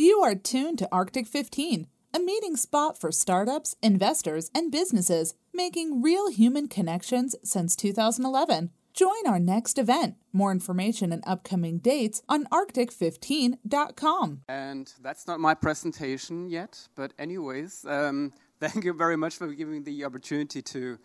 You are tuned to Arctic 15, a meeting spot for startups, investors, and businesses making real human connections since 2011. Join our next event. More information and upcoming dates on arctic15.com. And that's not my presentation yet, but anyways, um, thank you very much for giving the opportunity to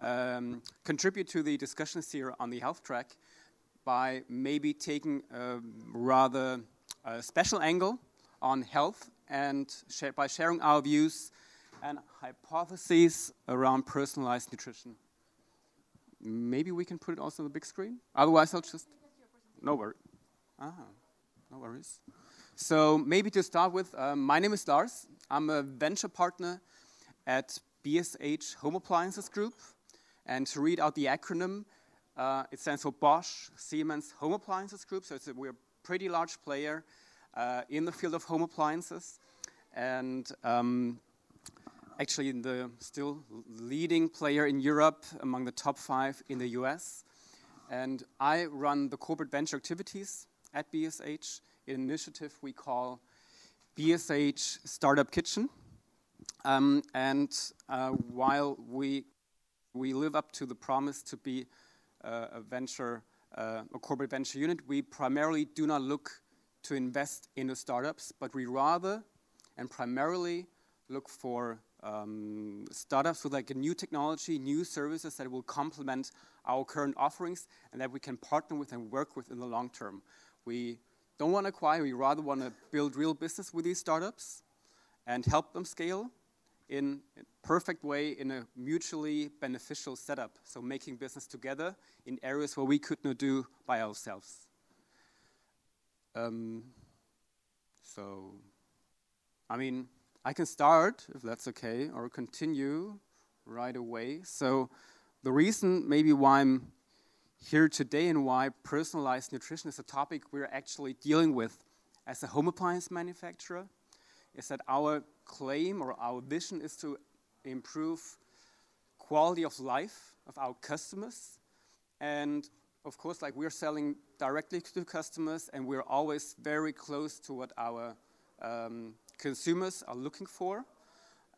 um, contribute to the discussions here on the health track by maybe taking a rather uh, special angle on health and share, by sharing our views and hypotheses around personalized nutrition. Maybe we can put it also on the big screen. Otherwise, I'll just. No worries. Ah, no worries. So maybe to start with, um, my name is Lars. I'm a venture partner at BSH Home Appliances Group. And to read out the acronym, uh, it stands for Bosch Siemens Home Appliances Group. So a, we're a pretty large player uh, in the field of home appliances. And um, actually the still leading player in Europe among the top five in the US. And I run the corporate venture activities at BSH, an initiative we call BSH Startup Kitchen. Um, and uh, while we, we live up to the promise to be uh, a venture, uh, a corporate venture unit, we primarily do not look to invest in the startups, but we rather and primarily look for um, startups with like a new technology, new services that will complement our current offerings and that we can partner with and work with in the long term. We don't want to acquire, we rather want to build real business with these startups and help them scale in a perfect way in a mutually beneficial setup. So making business together in areas where we could not do by ourselves. Um, so, I mean, I can start, if that's okay, or continue right away. So, the reason maybe why I'm here today and why personalized nutrition is a topic we're actually dealing with as a home appliance manufacturer is that our claim or our vision is to improve quality of life of our customers and of course like we're selling directly to customers and we're always very close to what our um, consumers are looking for.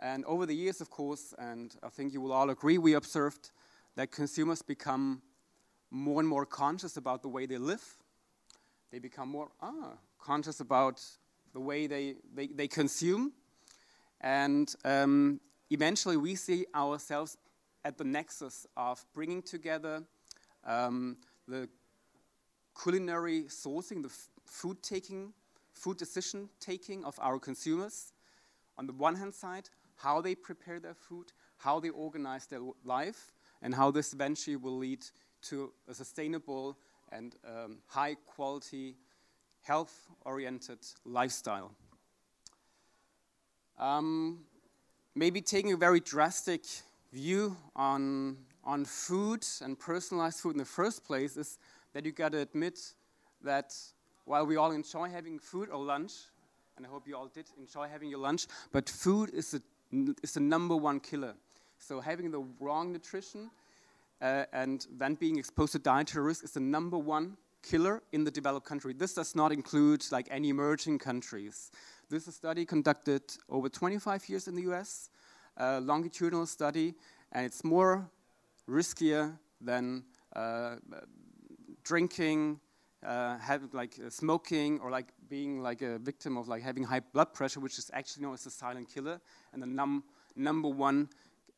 And over the years, of course, and I think you will all agree, we observed that consumers become more and more conscious about the way they live. They become more ah, conscious about the way they, they, consume. And um, eventually, we see ourselves at the nexus of bringing together um, the culinary sourcing, the food taking food decision taking of our consumers. On the one hand side, how they prepare their food, how they organize their life, and how this eventually will lead to a sustainable and um, high quality, health oriented lifestyle. Um, maybe taking a very drastic view on, on food and personalized food in the first place is that you got to admit that while we all enjoy having food or lunch, and I hope you all did enjoy having your lunch, but food is the, is the number one killer. So having the wrong nutrition uh, and then being exposed to dietary risk is the number one killer in the developed country. This does not include like any emerging countries. This is a study conducted over 25 years in the US, a longitudinal study, and it's more riskier than uh, drinking, uh, like uh, smoking or like being like a victim of like having high blood pressure, which is actually known as a silent killer and the num number one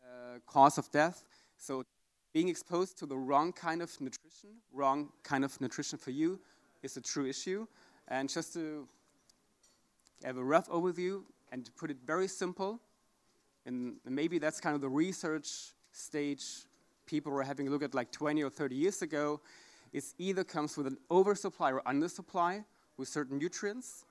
uh, cause of death. So being exposed to the wrong kind of nutrition, wrong kind of nutrition for you, is a true issue. And just to have a rough overview and to put it very simple, and maybe that's kind of the research stage people were having a look at like 20 or 30 years ago it either comes with an oversupply or undersupply with certain nutrients.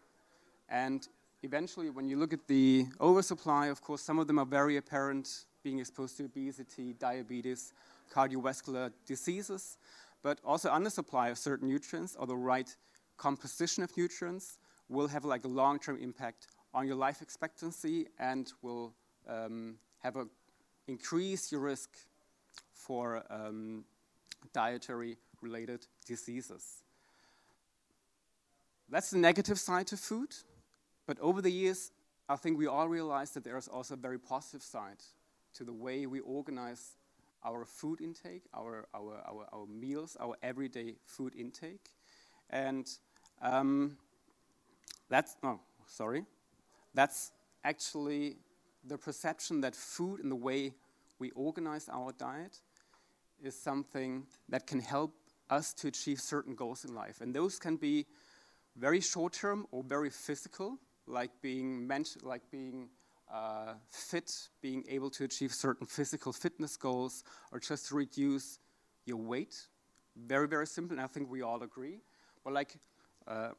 And eventually, when you look at the oversupply, of course, some of them are very apparent, being exposed to obesity, diabetes, cardiovascular diseases, but also undersupply of certain nutrients or the right composition of nutrients will have like a long-term impact on your life expectancy and will um, have a increase your risk for um, dietary related diseases. That's the negative side to food. but over the years, I think we all realize that there's also a very positive side to the way we organize our food intake, our, our, our, our meals, our everyday food intake. And um, that's, oh, sorry. That's actually the perception that food and the way we organize our diet is something that can help us to achieve certain goals in life. And those can be very short term or very physical, like being meant, like being uh, fit, being able to achieve certain physical fitness goals, or just to reduce your weight. Very, very simple, and I think we all agree. But like uh,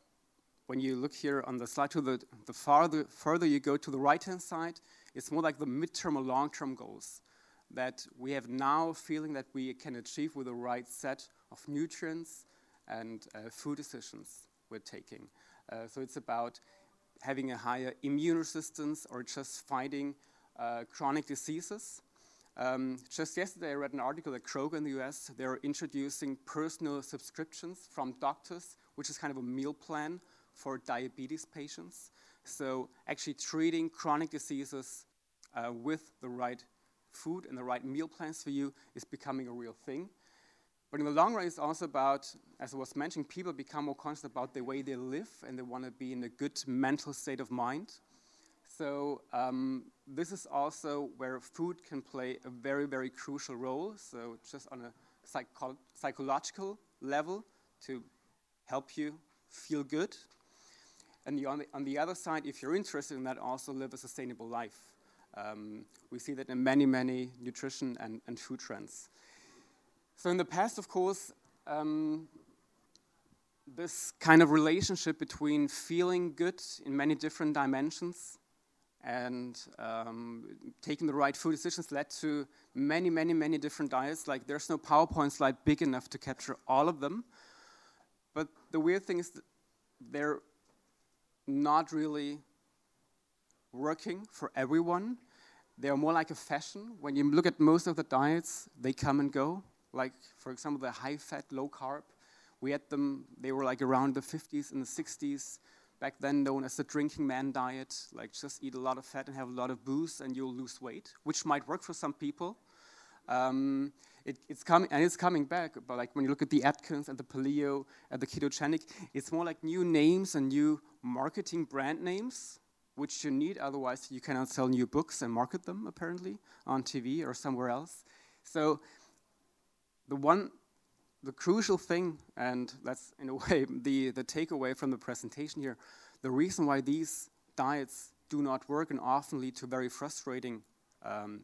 when you look here on the slide, to the, the farther, further you go to the right-hand side, it's more like the midterm or long-term goals that we have now a feeling that we can achieve with the right set of nutrients and uh, food decisions we're taking. Uh, so it's about having a higher immune resistance or just fighting uh, chronic diseases. Um, just yesterday, I read an article that Kroger in the US, they're introducing personal subscriptions from doctors, which is kind of a meal plan for diabetes patients. So, actually, treating chronic diseases uh, with the right food and the right meal plans for you is becoming a real thing. But in the long run, it's also about, as I was mentioning, people become more conscious about the way they live and they want to be in a good mental state of mind. So um, this is also where food can play a very, very crucial role. So just on a psycho psychological level to help you feel good. And on, the, on the other side, if you're interested in that, also live a sustainable life. Um, we see that in many, many nutrition and, and food trends. So in the past, of course, um, this kind of relationship between feeling good in many different dimensions and um, taking the right food decisions led to many, many, many different diets. Like there's no PowerPoint slide big enough to capture all of them. But the weird thing is that they're not really working for everyone. They're more like a fashion. When you look at most of the diets, they come and go like for example the high fat, low carb. We had them, they were like around the 50s and the 60s, back then known as the drinking man diet, like just eat a lot of fat and have a lot of booze and you'll lose weight, which might work for some people. Um, it, it's coming and it's coming back, but like when you look at the Atkins and the Paleo and the ketogenic, it's more like new names and new marketing brand names, which you need. Otherwise, you cannot sell new books and market them apparently on TV or somewhere else. So the one, the crucial thing, and that's in a way the, the takeaway from the presentation here, the reason why these diets do not work and often lead to very frustrating um,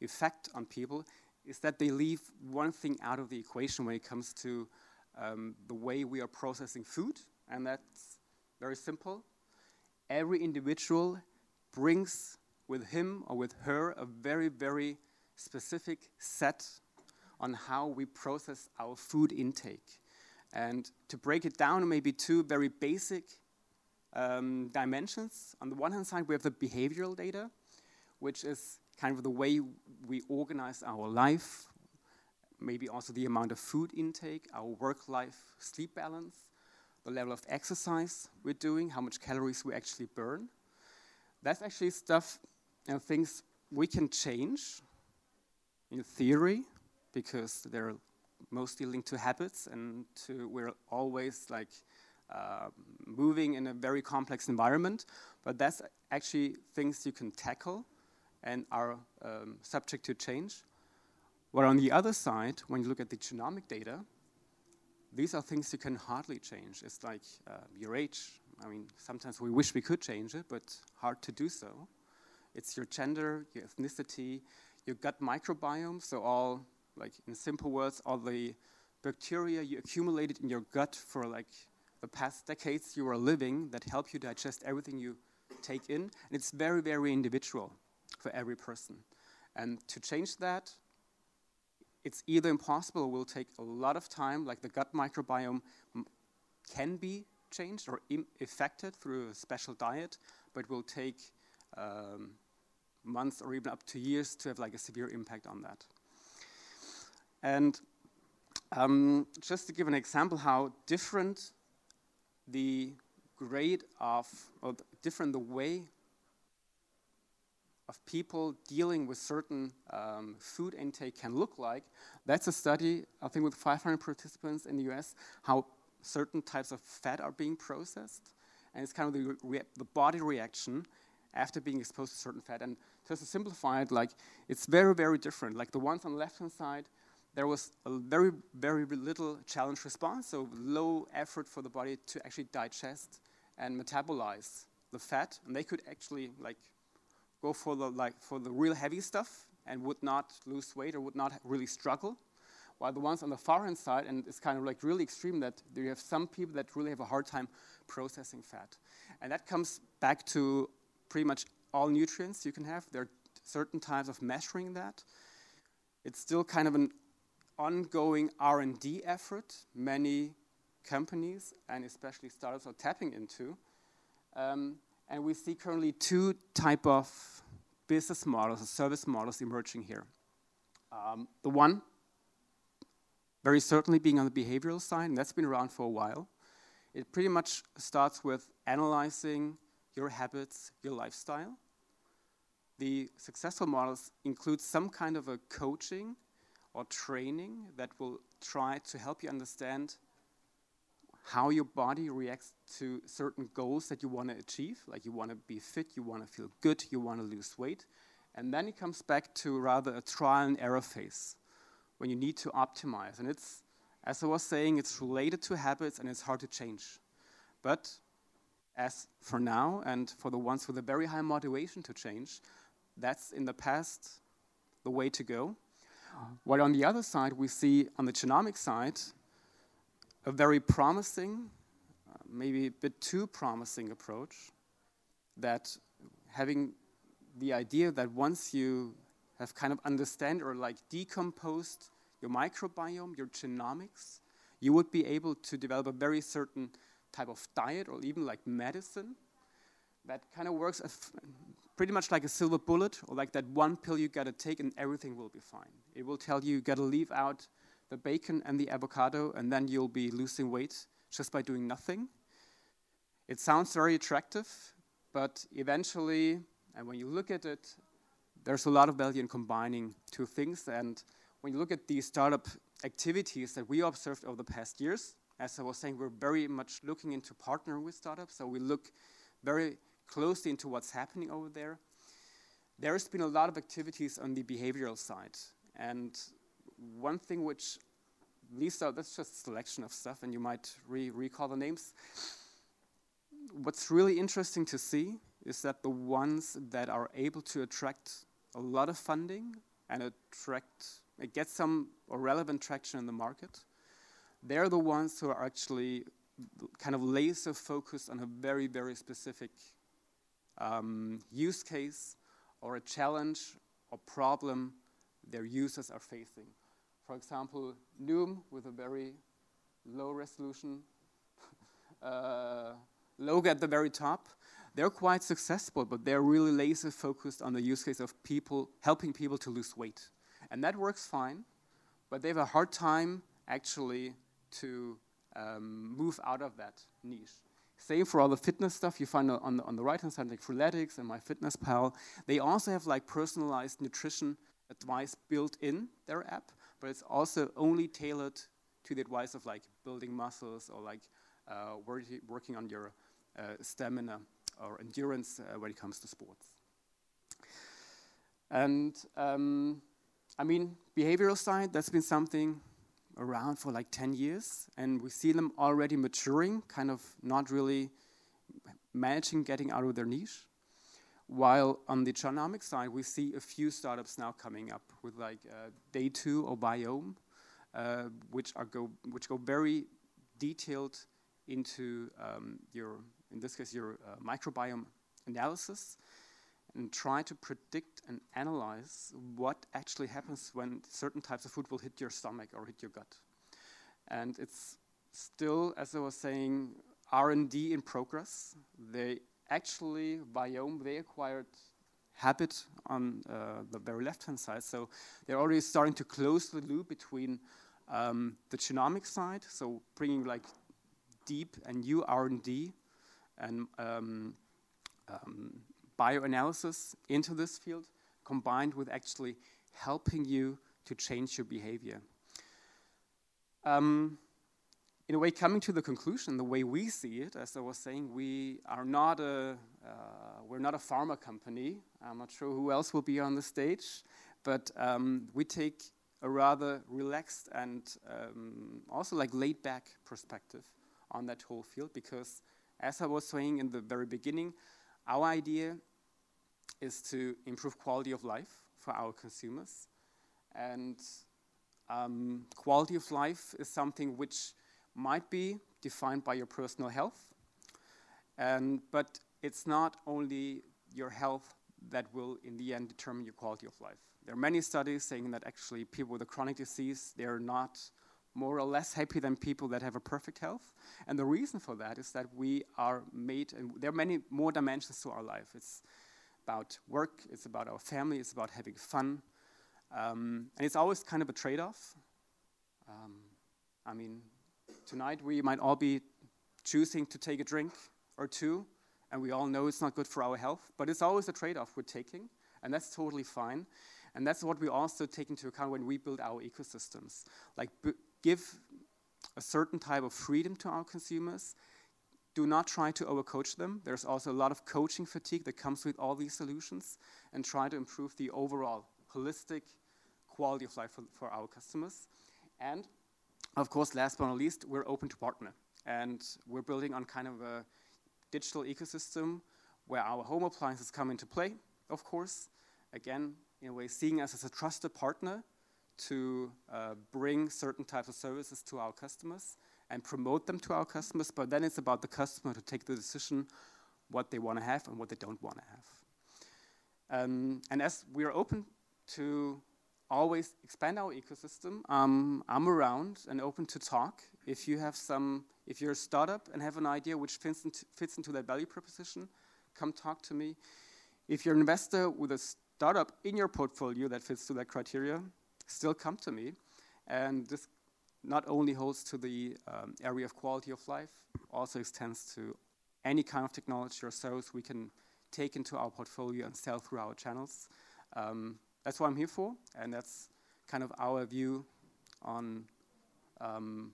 effect on people is that they leave one thing out of the equation when it comes to um, the way we are processing food, and that's very simple. Every individual brings with him or with her a very, very specific set on how we process our food intake. And to break it down, maybe two very basic um, dimensions. On the one hand side, we have the behavioral data, which is kind of the way we organize our life, maybe also the amount of food intake, our work life sleep balance, the level of exercise we're doing, how much calories we actually burn. That's actually stuff and things we can change in theory, because they're mostly linked to habits and to we're always like uh, moving in a very complex environment. But that's actually things you can tackle and are um, subject to change. But on the other side, when you look at the genomic data, these are things you can hardly change. It's like uh, your age. I mean, sometimes we wish we could change it, but hard to do so. It's your gender, your ethnicity, your gut microbiome, so all like in simple words, all the bacteria you accumulated in your gut for like the past decades you are living that help you digest everything you take in. And it's very, very individual for every person. And to change that, it's either impossible or will take a lot of time, like the gut microbiome can be changed or affected through a special diet, but will take um, months or even up to years to have like a severe impact on that. And um, just to give an example how different the grade of, or different the way of people dealing with certain um, food intake can look like. That's a study, I think, with 500 participants in the US, how certain types of fat are being processed. And it's kind of the, rea- the body reaction after being exposed to certain fat. And just to simplify it, like, it's very, very different. Like the ones on the left-hand side, there was a very, very little challenge response, so low effort for the body to actually digest and metabolize the fat, and they could actually like go for the like for the real heavy stuff and would not lose weight or would not really struggle. While the ones on the far hand side, and it's kind of like really extreme that you have some people that really have a hard time processing fat. And that comes back to pretty much all nutrients you can have. There are certain types of measuring that. It's still kind of an ongoing R&D effort many companies and especially startups are tapping into. Um, and we see currently two type of business models or service models emerging here. Um, the one, very certainly being on the behavioral side, and that's been around for a while. It pretty much starts with analyzing your habits, your lifestyle. The successful models include some kind of a coaching or training that will try to help you understand how your body reacts to certain goals that you want to achieve, like you want to be fit, you want to feel good, you want to lose weight. And then it comes back to rather a trial and error phase when you need to optimize. And it's, as I was saying, it's related to habits and it's hard to change. But as for now, and for the ones with a very high motivation to change, that's in the past the way to go. Uh-huh. While on the other side, we see on the genomic side, a very promising, uh, maybe a bit too promising approach that having the idea that once you have kind of understand or like decomposed your microbiome, your genomics, you would be able to develop a very certain type of diet or even like medicine that kind of works pretty much like a silver bullet or like that one pill you gotta take and everything will be fine. It will tell you you gotta leave out the bacon and the avocado, and then you'll be losing weight just by doing nothing. It sounds very attractive, but eventually, and when you look at it, there's a lot of value in combining two things. And when you look at the startup activities that we observed over the past years, as I was saying, we're very much looking into partnering with startups. So we look very closely into what's happening over there. There's been a lot of activities on the behavioral side. And one thing which Lisa, that's just a selection of stuff, and you might re recall the names. What's really interesting to see is that the ones that are able to attract a lot of funding and attract, get some relevant traction in the market, they're the ones who are actually kind of laser focused on a very, very specific um, use case or a challenge or problem their users are facing. For example, Noom with a very low resolution uh, logo at the very top. They're quite successful, but they're really laser focused on the use case of people helping people to lose weight. And that works fine, but they have a hard time actually to um, move out of that niche. Same for all the fitness stuff you find on the, on the right hand side, like Freeletics and MyFitnessPal. They also have like personalized nutrition advice built in their app, but it's also only tailored to the advice of like building muscles or like uh, working on your uh, stamina or endurance uh, when it comes to sports. And um, I mean, behavioral side, that's been something around for like 10 years, and we see them already maturing, kind of not really managing getting out of their niche. While on the genomic side, we see a few startups now coming up with like uh, DayTwo or Viome, uh, which are go which go very detailed into um, your, in this case, your uh, microbiome analysis, and try to predict and analyze what actually happens when certain types of food will hit your stomach or hit your gut. And it's still, as I was saying, R&D in progress. They actually Viome, they acquired Habit on uh, the very left-hand side. So they're already starting to close the loop between um, the genomic side, so bringing like deep and new R&D and um, um, bioanalysis into this field, combined with actually helping you to change your behavior. Um, in a way, coming to the conclusion, the way we see it, as I was saying, we are not a uh, we're not a pharma company. I'm not sure who else will be on the stage, but um, we take a rather relaxed and um, also like laid back perspective on that whole field because, as I was saying in the very beginning, our idea is to improve quality of life for our consumers. And um, quality of life is something which might be defined by your personal health, and, but it's not only your health that will, in the end, determine your quality of life. There are many studies saying that actually people with a chronic disease, they're not more or less happy than people that have a perfect health. And the reason for that is that we are made, and there are many more dimensions to our life. It's about work, it's about our family, it's about having fun. Um, and it's always kind of a trade off. Um, I mean, tonight we might all be choosing to take a drink or two, and we all know it's not good for our health, but it's always a trade off we're taking, and that's totally fine. And that's what we also take into account when we build our ecosystems. Like, give a certain type of freedom to our consumers. Do not try to overcoach them. There's also a lot of coaching fatigue that comes with all these solutions, and try to improve the overall holistic quality of life for, for our customers. And of course, last but not least, we're open to partner. And we're building on kind of a digital ecosystem where our home appliances come into play, of course. Again, in a way, seeing us as a trusted partner to uh, bring certain types of services to our customers and promote them to our customers. But then it's about the customer to take the decision what they want to have and what they don't want to have. Um, and as we are open to always expand our ecosystem, um, I'm around and open to talk. If you have some, if you're a startup and have an idea which fits into, fits into that value proposition, come talk to me. If you're an investor with a startup in your portfolio that fits to that criteria, still come to me. And this not only holds to the um, area of quality of life, also extends to any kind of technology or service we can take into our portfolio and sell through our channels. Um, that's what I'm here for, and that's kind of our view on um,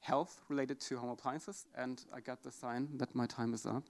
health related to home appliances. And I got the sign that my time is up.